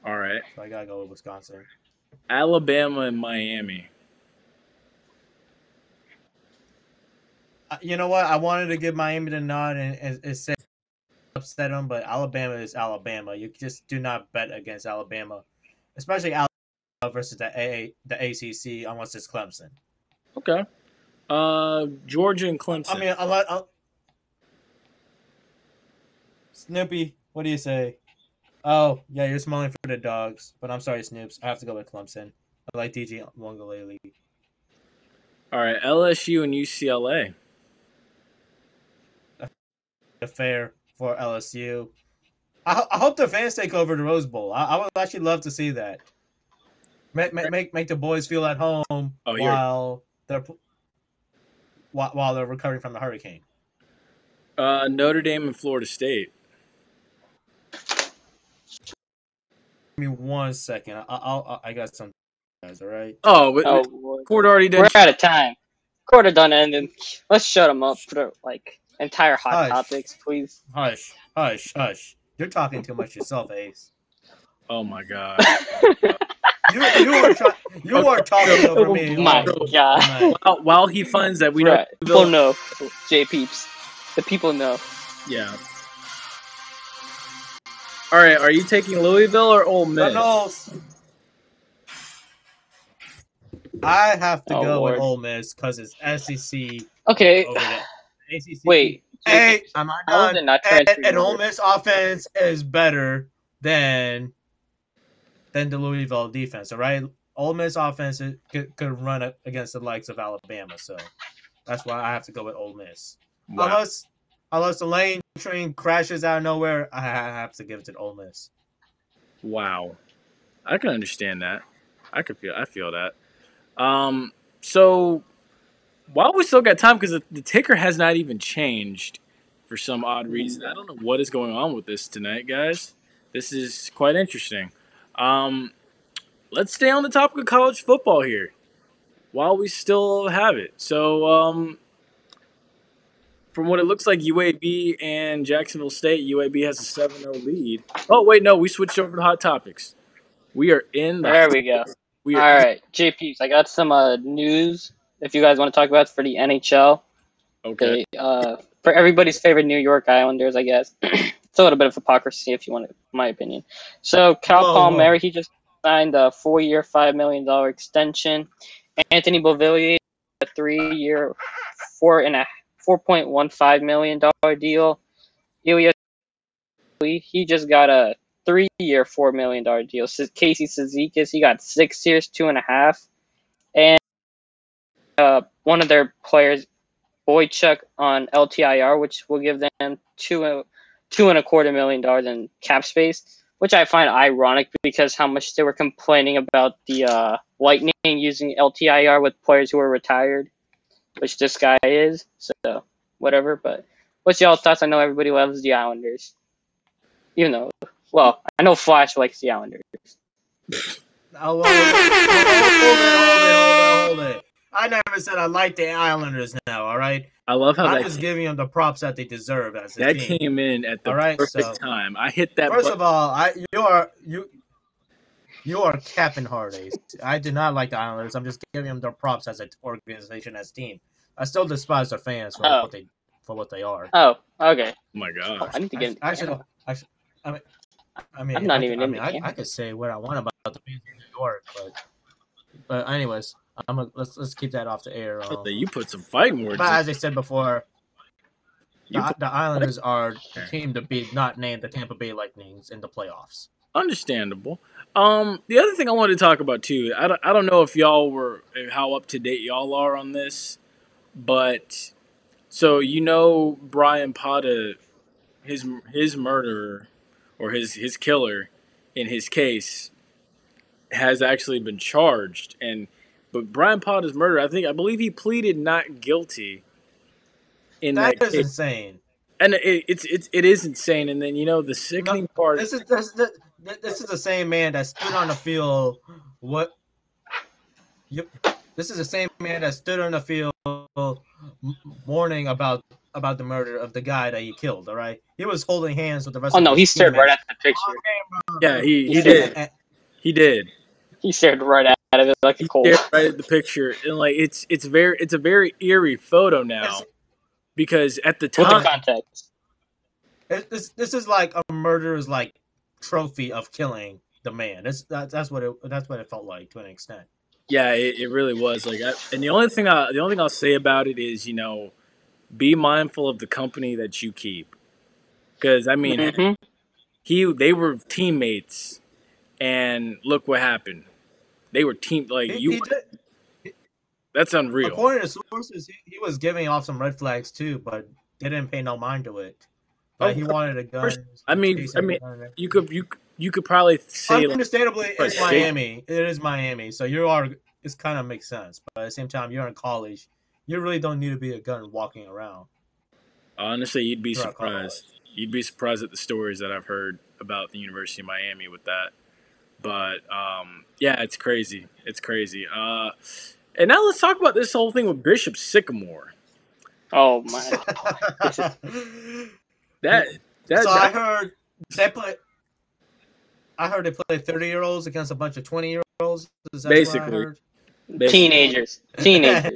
All right. so I gotta go with Wisconsin. Alabama and Miami. Uh, You know what? I wanted to give Miami the nod and, and, and say upset them, but Alabama is Alabama. You just do not bet against Alabama, especially Alabama versus the AA, the ACC, unless it's Clemson. Okay. Uh Georgia and Clemson. I mean, unless, uh, Snoopy, what do you say? Oh, yeah, you're smiling for the dogs, but I'm sorry, Snoops. I have to go with Clemson. I like DJ Uiagalelei. All right, LSU and UCLA. The fair for LSU. I, I hope the fans take over the Rose Bowl. I, I would actually love to see that. Make make make, make the boys feel at home Oh, while they're while, while they're recovering from the hurricane. Uh Notre Dame and Florida State. Me one second. I, I'll, I got some guys. All right. Oh, but Oh, court already did. we're out of time. Quarter done ending. Let's shut them up for like entire hot Hush. topics, please. Hush, hush, hush. You're talking too much yourself, Ace. Oh my god. You you are try, you are talking over me. Oh my all God. while, while he finds that we right. know People know. J peeps. The people know. Yeah. All right, are you taking Louisville or Ole Miss? Reynolds. I have to Oh, go with Lord. Ole Miss because it's SEC Okay. over. ACC. Wait. Hey, am I How is done? it not And, and Ole? Miss offense is better than than the Louisville defense. All right, Ole Miss offense could, could run against the likes of Alabama, so that's why I have to go with Ole Miss. Wow. Unless unless the lane train crashes out of nowhere, I have to give it to Ole Miss. Wow. I can understand that. I could feel I feel that. Um so while we still got time because the, the ticker has not even changed for some odd reason. I don't know what is going on with this tonight, guys. This is quite interesting. Um, let's stay on the topic of college football here while we still have it. So, um, from what it looks like, UAB and Jacksonville State, UAB has a 7 0 lead. Oh, wait, no, we switched over to hot topics. We are in the. There we go. We All are right, JPs. I got some uh, news. If you guys want to talk about it for the NHL, okay. they, uh, for everybody's favorite New York Islanders, I guess. it's a little bit of hypocrisy, if you want, it, my opinion. So Kyle Whoa, whoa. Palmieri, he just signed a four-year, five million dollar extension. Anthony Beauvillier, a three-year, four and a four point one five million dollar deal. Ilya, he just got a three-year, four million dollar deal. Casey Cizikas, he got six years, two and a half, and uh, one of their players, Boychuk, on LTIR, which will give them two, two and a quarter million dollars in cap space, which I find ironic because how much they were complaining about the uh, Lightning using LTIR with players who are retired, which this guy is. So whatever. But what's y'all thoughts? I know everybody loves the Islanders, even though, well, I know Flash likes the Islanders. Oh, hold it, hold it, hold it, hold it. I never said I like the Islanders now, all right? I love how I'm that, just giving them the props that they deserve as a that team. came in at the All right, perfect so- time. I hit that First button. of all, I you are you you are capping hard Ace. I do not like the Islanders. I'm just giving them their props as an organization, as team. I still despise their fans for Oh. what they for what they are. Oh, okay. oh my Oh. I need to get. I, I should I should I mean I mean I'm not I, even I in mean, the I. I could say what I want about the fans in New York, but but anyways, I'm a, let's let's keep that off the air. Um, You put some fighting words. but in- as I said before, the, put- the Islanders are the team to be not named the Tampa Bay Lightnings in the playoffs. Understandable. Um, the other thing I wanted to talk about too, I don't, I don't know if y'all were how up to date y'all are on this, but so you know Bryan Pata, his his murderer or his his killer in his case has actually been charged and but Bryan Pata's murder, I think I believe he pleaded not guilty in that, That is case. insane. and it, it's it's it is insane. And then you know the sickening part. This is this, this, this is the same man that stood on the field. What? You, this is the same man that stood on the field warning about about the murder of the guy that he killed. All right, he was holding hands with the rest. Oh of no, his he stared right at the picture. yeah, he he He did. And- He did. He stared right out of it like a He coal. stared right at the picture, and like it's it's very it's a very eerie photo now because at the time, With the time, context. This this is like a murderer's like trophy of killing the man. That's that, that's what it that's what it felt like to an extent. yeah, it, it really was like. I, and the only thing I the only thing I'll say about it is you know, be mindful of the company that you keep, because I mean Mhm. he they were teammates, and look what happened. They were team like He- you. he did- that's unreal. according to sources, he, he was giving off some red flags too, but they didn't pay no mind to it. But Oh, he wanted a gun. course. I mean- I mean, a gun. You could you you could probably say understandably, Right, it's yeah. Miami. It is Miami, so you are. It's kind of makes sense, but at the same time, you're in college. You really don't need to be a gun walking around. Honestly, you'd be throughout surprised. You'd be surprised at the stories that I've heard about the University of Miami with that. But um, yeah, it's crazy. It's crazy. Uh, and now let's talk about this whole thing with Bishop Sycamore. Oh my. That that, so I heard they play. I heard they play thirty year olds against a bunch of twenty year olds. Basically. basically- Teenagers. Teenagers.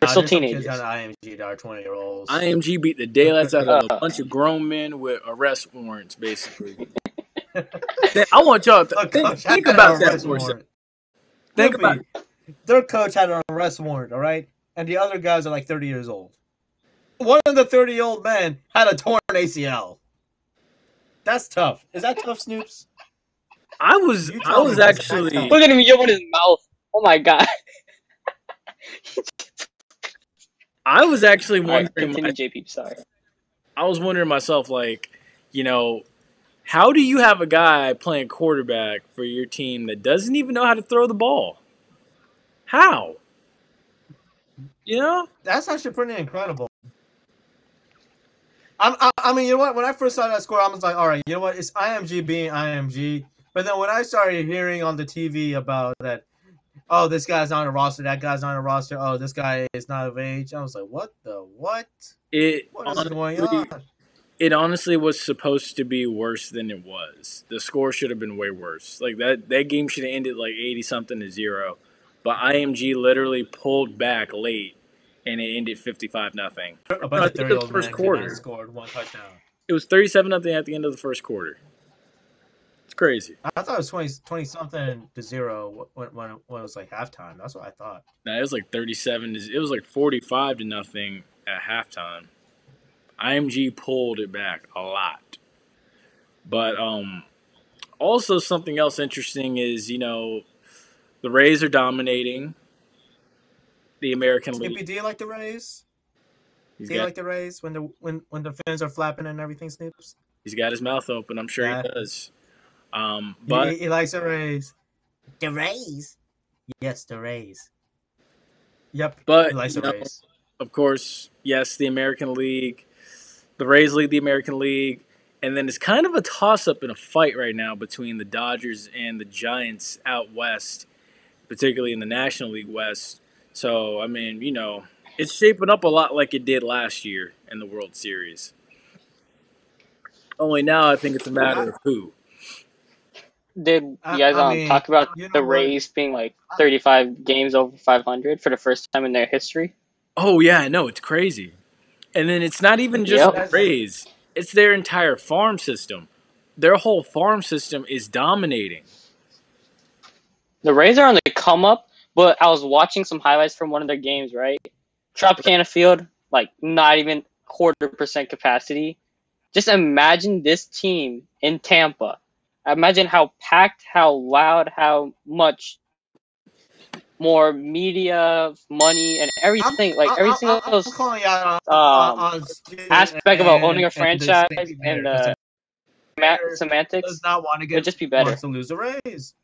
They're still teenagers. Kids on IMG that are twenty year olds. IMG beat the daylights out of a bunch of grown men with arrest warrants, basically. I want y'all to Look, think, coach think about that for a second. Think Look, about it. Their coach had an arrest warrant, all right, and the other guys are like thirty years old. One of the thirty year old men had a torn ACL. That's tough. Is that tough, Snoops? I was I was actually not Look at him yawn his mouth. Oh my god. I was actually All right, wondering continue, JP. Sorry. I was wondering myself, like, you know, how do you have a guy playing quarterback for your team that doesn't even know how to throw the ball? How? You know? That's actually pretty incredible. I'm, I, I mean, you know what? When I first saw that score, I was like, all right, you know what? It's IMG being IMG. But then when I started hearing on the TV about that, oh, this guy's on a roster, that guy's on a roster, oh, this guy is not of age, I was like, what the what? It What is honestly, going on? it honestly was supposed to be worse than it was. The score should have been way worse. Like that that game should have ended like eighty something to zero, but IMG literally pulled back late, and it ended fifty five nothing. A I bunch of think the 30 old first quarter. quarter scored one touchdown. It was thirty seven nothing at the end of the first quarter. It's crazy. I thought it was 20, 20 something to zero when, when, when it was like halftime. That's what I thought. Now it was like thirty seven. It was like forty five to nothing at halftime. IMG pulled it back a lot. But um also something else interesting is, you know, the Rays are dominating the American Snoopy, League. do you like the Rays? He's Do you got, like the Rays when the when when the fins are flapping and everything, Snoops? he's got his mouth open. I'm sure Yeah. he does. Um, But but he, he likes the Rays. The Rays. Yes, the Rays. Yep. But, he likes you the know, Rays. of course, yes, the American League, the Rays lead the American League, and then it's kind of a toss up in a fight right now between the Dodgers and the Giants out west, particularly in the National League West. So, I mean, you know, it's shaping up a lot like it did last year in the World Series. Only now I think it's a matter of who. Did you I- guys I um mean, talk about you know the what? Rays being like 35 games over 500 for the first time in their history? Oh yeah, I know it's crazy. And then it's not even just Yep. the Rays; it's their entire farm system. Their whole farm system is dominating. The Rays are on the come up, but I was watching some highlights from one of their games, right? Tropicana Field, like not even quarter percent capacity. Just imagine this team in Tampa. Imagine how packed, how loud, how much more media, money, and everything. like every single I'm, I'm calling you out on, um, aspect about owning a franchise and the Bear semantics does not want to get would just be better. wants to lose a Rays.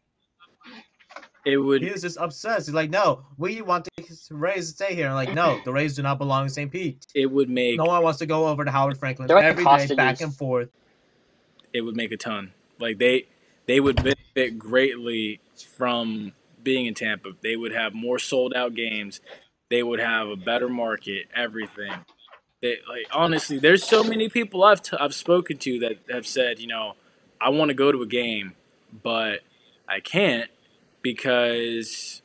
It would. He was just obsessed. He's like, no, we want the Rays to stay here. I'm like, no, the Rays do not belong in St. Pete. It would make. No one wants to go over to Howard Frankland like every day, back and forth. It would make a ton. Like they, they would benefit greatly from being in Tampa. They would have more sold out games. They would have a better market. Everything. They like honestly. There's so many people I've t- I've spoken to that have said, you know, I want to go to a game, but I can't because,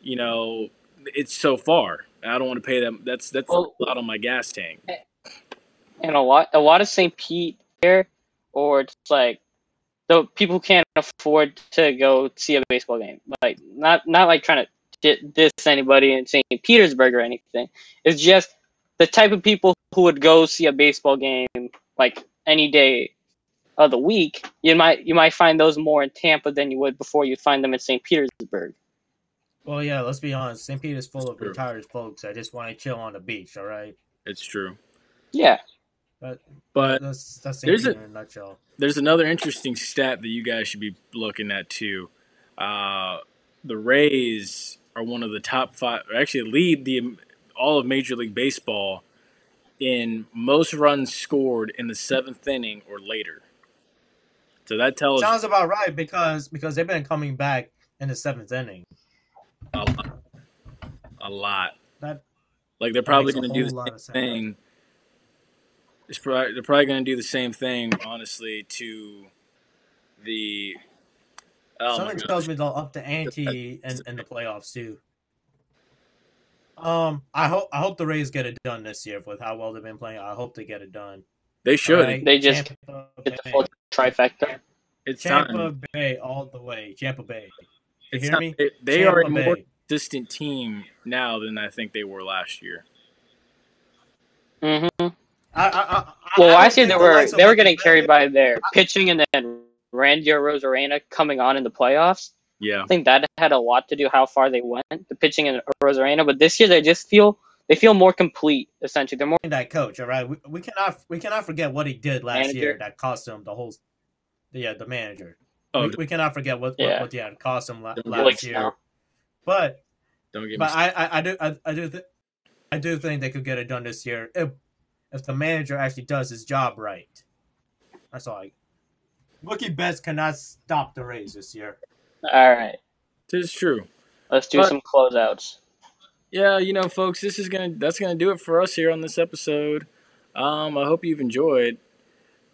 you know, it's so far. I don't want to pay them. That's that's Well- a lot on my gas tank. and a lot a lot of St. Pete here, or it's like the people who can't afford to go see a baseball game. Like not not like trying to di- diss anybody in St. Petersburg or anything. It's just the type of people who would go see a baseball game like any day of the week. You might you might find those more in Tampa than you would before you find them in St. Petersburg. Well, yeah, let's be honest. St. Pete is full of True. retired folks I just want to chill on the beach, all right? It's true. Yeah. But but That's, that's St. There's Pete a- in a nutshell. there's another interesting stat that you guys should be looking at too. Uh, the Rays are one of the top five, or actually lead the all of Major League Baseball in most runs scored in the seventh inning or later. So that tells Sounds about right because because they've been coming back in the seventh inning. a lot. A lot. That Like they're probably going to do the same thing. It's probably, they're probably going to do the same thing, honestly, to the. Oh something tells me they'll up the ante in, in the playoffs too. Um, I hope I hope the Rays get it done this year with how well they've been playing. I hope they get it done. They should. Alright, They just Tampa Get the full trifecta. It's Tampa time. Bay all the way. Tampa Bay. You It's hear time. me? They, they are a Tampa more Bay. consistent team now than I think they were last year. hmm I, I, I, Well, I last don't year they were they were getting carried by their pitching and then Randy Arozarena coming on in the playoffs. Yeah. I think that had a lot to do how far they went, the pitching and Arozarena. But this year they just feel they feel more complete. Essentially, they're more that coach. All right, we, we cannot we cannot forget what he did last Manager. year that cost him the whole. Yeah, the manager. Oh, we, we cannot forget what Yeah. what, what he had cost him la- Don't last Blake year. Snell. But don't get me but started. I, I I do I, I do th- I do think they could get it done this year. if if the manager actually does his job right. That's all. I, Mookie Betts cannot stop the Rays this year. All right, Tis true. let's do But- some closeouts. Yeah, you know, folks, this is gonna that's gonna do it for us here on this episode. Um, I hope you've enjoyed.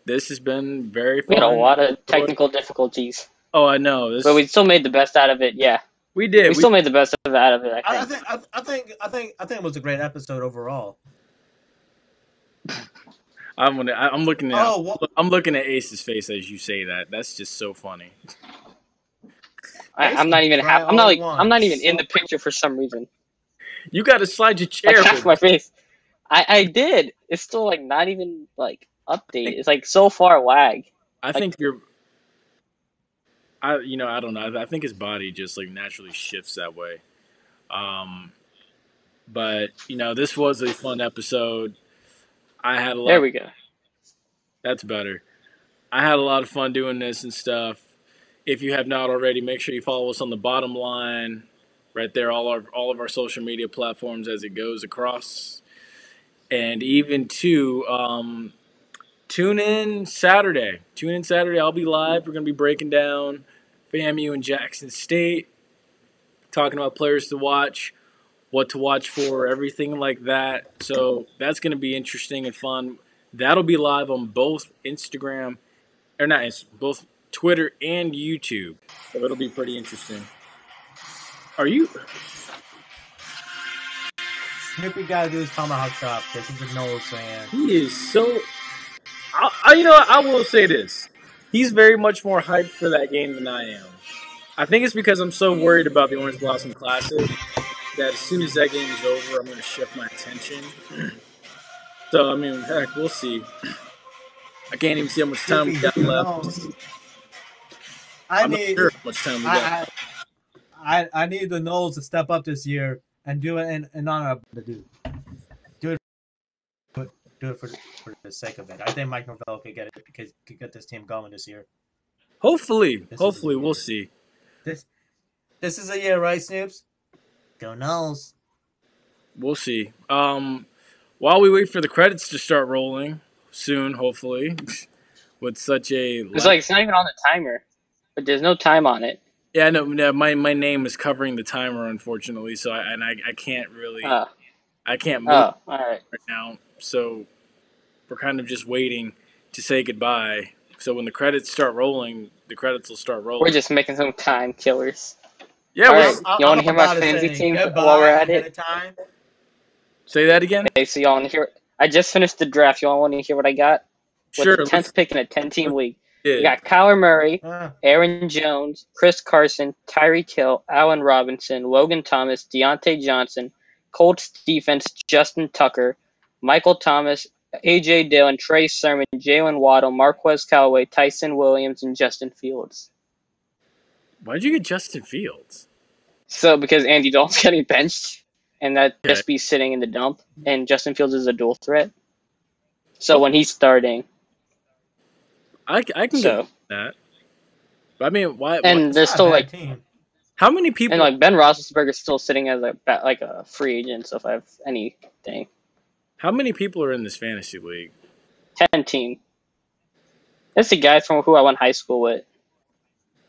This has been very We fun. had a lot of technical difficulties, Oh, I know. This but we still made the best out of it. Yeah, we did. we We, still made the best of out of it. I I, I think. think. I, I think. I think. I think it was a great episode overall. I'm gonna. I- I'm looking at. Oh, what, I'm looking at Ace's face as you say that. That's just so funny. I, I'm not even. Try Ha- I'm not like. at I'm not even in the picture for some reason. You got to slide your chair. with- my face. I I did. It's still like not even like update. It's like so far lag. I think you're. I you know I don't know. I, I think his body just like naturally shifts that way. Um, but you know this was a fun episode. I had a lot. There we go. That's better. I had a lot of fun doing this and stuff. If you have not already, make sure you follow us on the bottom line, right there. All our all of our social media platforms as it goes across, and even to um, tune in Saturday. Tune in Saturday. I'll be live. We're gonna be breaking down FAMU and Jackson State, talking about players to watch, what to watch for, everything like that. So that's gonna be interesting and fun. That'll be live on both Instagram, or not, both Twitter and YouTube. So it'll be pretty interesting. Are you? Snoopy got to do his tomahawk chop because he's a Noles fan. He is so. I, I, you know. I will say this: he's very much more hyped for that game than I am. I think it's because I'm so worried about the Orange Blossom Classic that as soon as that game is over, I'm going to shift my attention. so I mean, heck, we'll see. I can't even see how much time we got left. I I'm not need. sure how much time we got. I, I, I I need the Noles to step up this year and do it in, in honor of the dude. Do it, do it, do it for, for the sake of it. I think Mike Norvell could get it because could get this team going this year. Hopefully, This hopefully we'll see. This this is a year, right, Snoops? Go Noles. We'll see. Um, while we wait for the credits to start rolling soon, hopefully, with such a It's like it's not even on the timer, but there's no time on it. Yeah, no, no, my my name is covering the timer, unfortunately, so I and I, I can't really Oh, I can't oh, move oh, all right. right now, so we're kind of just waiting to say goodbye. So when the credits start rolling, the credits will start rolling. We're just making some time killers. yeah, All we're, right. You wanna hear my fantasy team while we're at it? Time. say that again. Okay, so y'all want to hear? I just finished the draft. Y'all want to hear what I got? With Sure. the tenth pick in a ten-team league. Yeah. We got Kyler Murray, Uh, Aaron Jones, Chris Carson, Tyreek Hill, Allen Robinson, Logan Thomas, Diontae Johnson, Colts defense, Justin Tucker, Michael Thomas, AJ Dillon, Trey Sermon, Jaylen Waddle, Marquez Callaway, Ty'Son Williams, and Justin Fields. Why'd you get Justin Fields? So because Andy Dalton's getting benched, and that Okay. just be sitting in the dump, and Justin Fields is a dual threat. So when he's starting, I, I can so get that. But I mean, why? and why- there's still like team. how many people? and like Ben Roethlisberger is still sitting as a like a free agent. So if I have anything, how many people are in this fantasy league? ten team. That's the guy from who I went high school with.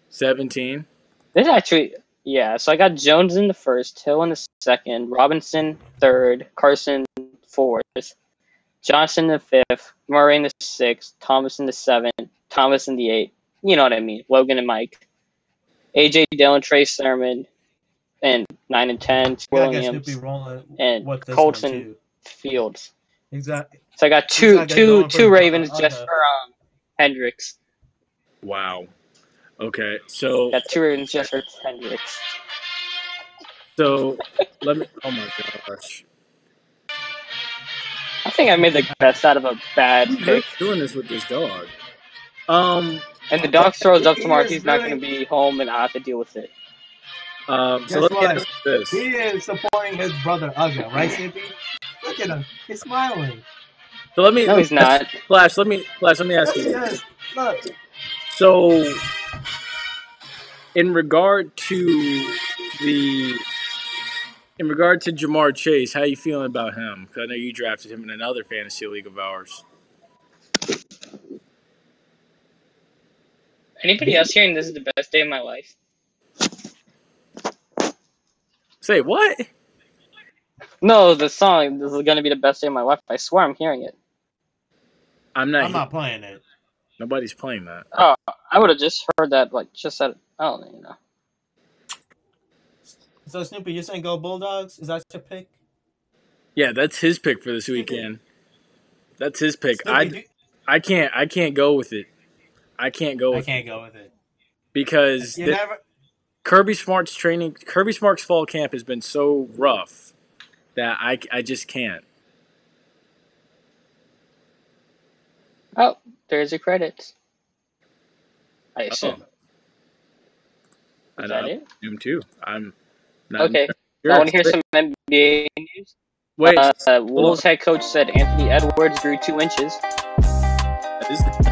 Seventeen. This actually, yeah. So I got Jones in the first, Hill in the second, Robinson third, Carson fourth, Johnson the fifth, Murray in the sixth, Thomas in the seventh, Thomas in the eighth. You know what I mean? Logan and Mike, AJ Dillon, Trey Sermon, and nine and ten, Yeah, Williams, Snoopy and with this Colts one and- too. Fields. Exactly. So I got two, Looks two, two Ravens just the- for um Hendricks. Wow. Okay, so Got two Ravens just for Hendricks. so let me. Oh my gosh, I think I made the best out of a bad pick. doing this with this dog? Um. And the dog throws up tomorrow. He's not going to be home, and I have to deal with it. Um. So Guess let me what? ask this. He is supporting his brother Uga, right, Snoopy? Look at him. He's smiling. So let me. No, he's not. Flash. Let me. Flash. Let me ask Yes, you. he This. is. Look. So, in regard to the In regard to Ja'Marr Chase, how are you feeling about him? Because I know you drafted him in another fantasy league of ours. Anybody else hearing this is the best day of my life? Say what? No, the song. This is gonna be the best day of my life. I swear I'm hearing it. I'm not. I'm not playing it. Nobody's playing that. Oh, I would have just heard that. Like just at. I don't know. You know. So Snoopy, you're saying go Bulldogs? Is that your pick? Yeah, that's his pick for this weekend. That's his pick. Snoopy, I do- I can't I can't go with it. I can't go I with it can't go with it. because the- never. Kirby Smart's training Kirby Smart's fall camp has been so rough that I I just can't. Oh, there's your credits. I oh. assume. I Is know. that it? Him too. I'm not Okay. You're I want to hear some NBA news. Wait, Uh, Wolves head coach said Anthony Edwards grew two inches. that is the